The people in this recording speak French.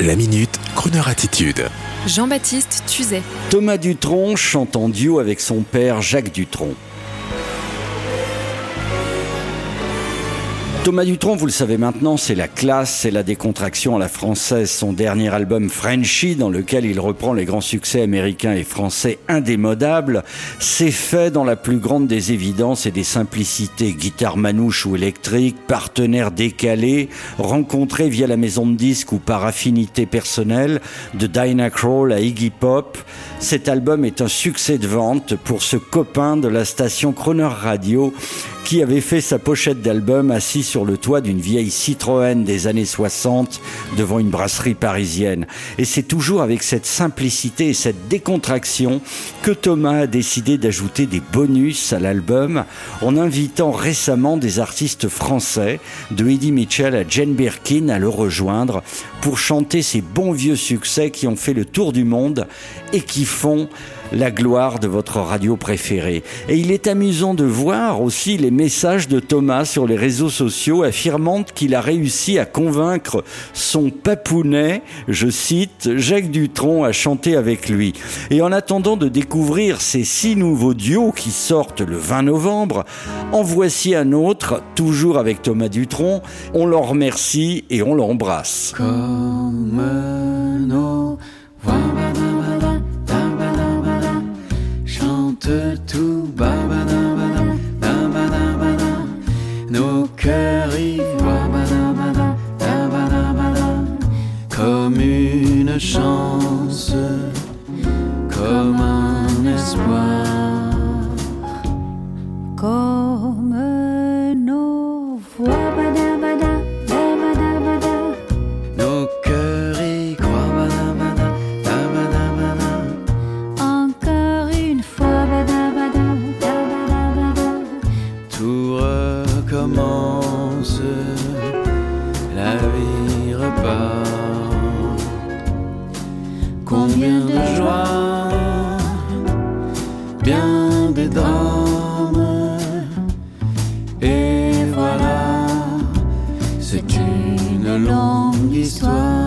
La minute, Kroneur attitude. Jean-Baptiste Tuzet. Thomas Dutronc chante en duo avec son père Jacques Dutronc. Thomas Dutronc, vous le savez maintenant, c'est la classe, c'est la décontraction à la française. Son dernier album Frenchy, dans lequel il reprend les grands succès américains et français indémodables, c'est fait dans la plus grande des évidences et des simplicités. Guitare manouche ou électrique, partenaire décalé, rencontré via la maison de disques ou par affinité personnelle, de Dinah Crawl à Iggy Pop. Cet album est un succès de vente pour ce copain de la station Croner Radio qui avait fait sa pochette d'album assis sur le toit d'une vieille Citroën des années 60 devant une brasserie parisienne. Et c'est toujours avec cette simplicité et cette décontraction que Thomas a décidé d'ajouter des bonus à l'album en invitant récemment des artistes français, de Eddie Mitchell à Jane Birkin, à le rejoindre pour chanter ces bons vieux succès qui ont fait le tour du monde et qui font la gloire de votre radio préférée. Et il est amusant de voir aussi les messages de Thomas sur les réseaux sociaux affirmant qu'il a réussi à convaincre son papounet, je cite, Jacques Dutronc à chanter avec lui. Et en attendant de découvrir ces six nouveaux duos qui sortent le 20 novembre, en voici un autre, toujours avec Thomas Dutronc. On leur remercie et on l'embrasse. tout et voilà, c'est une longue histoire.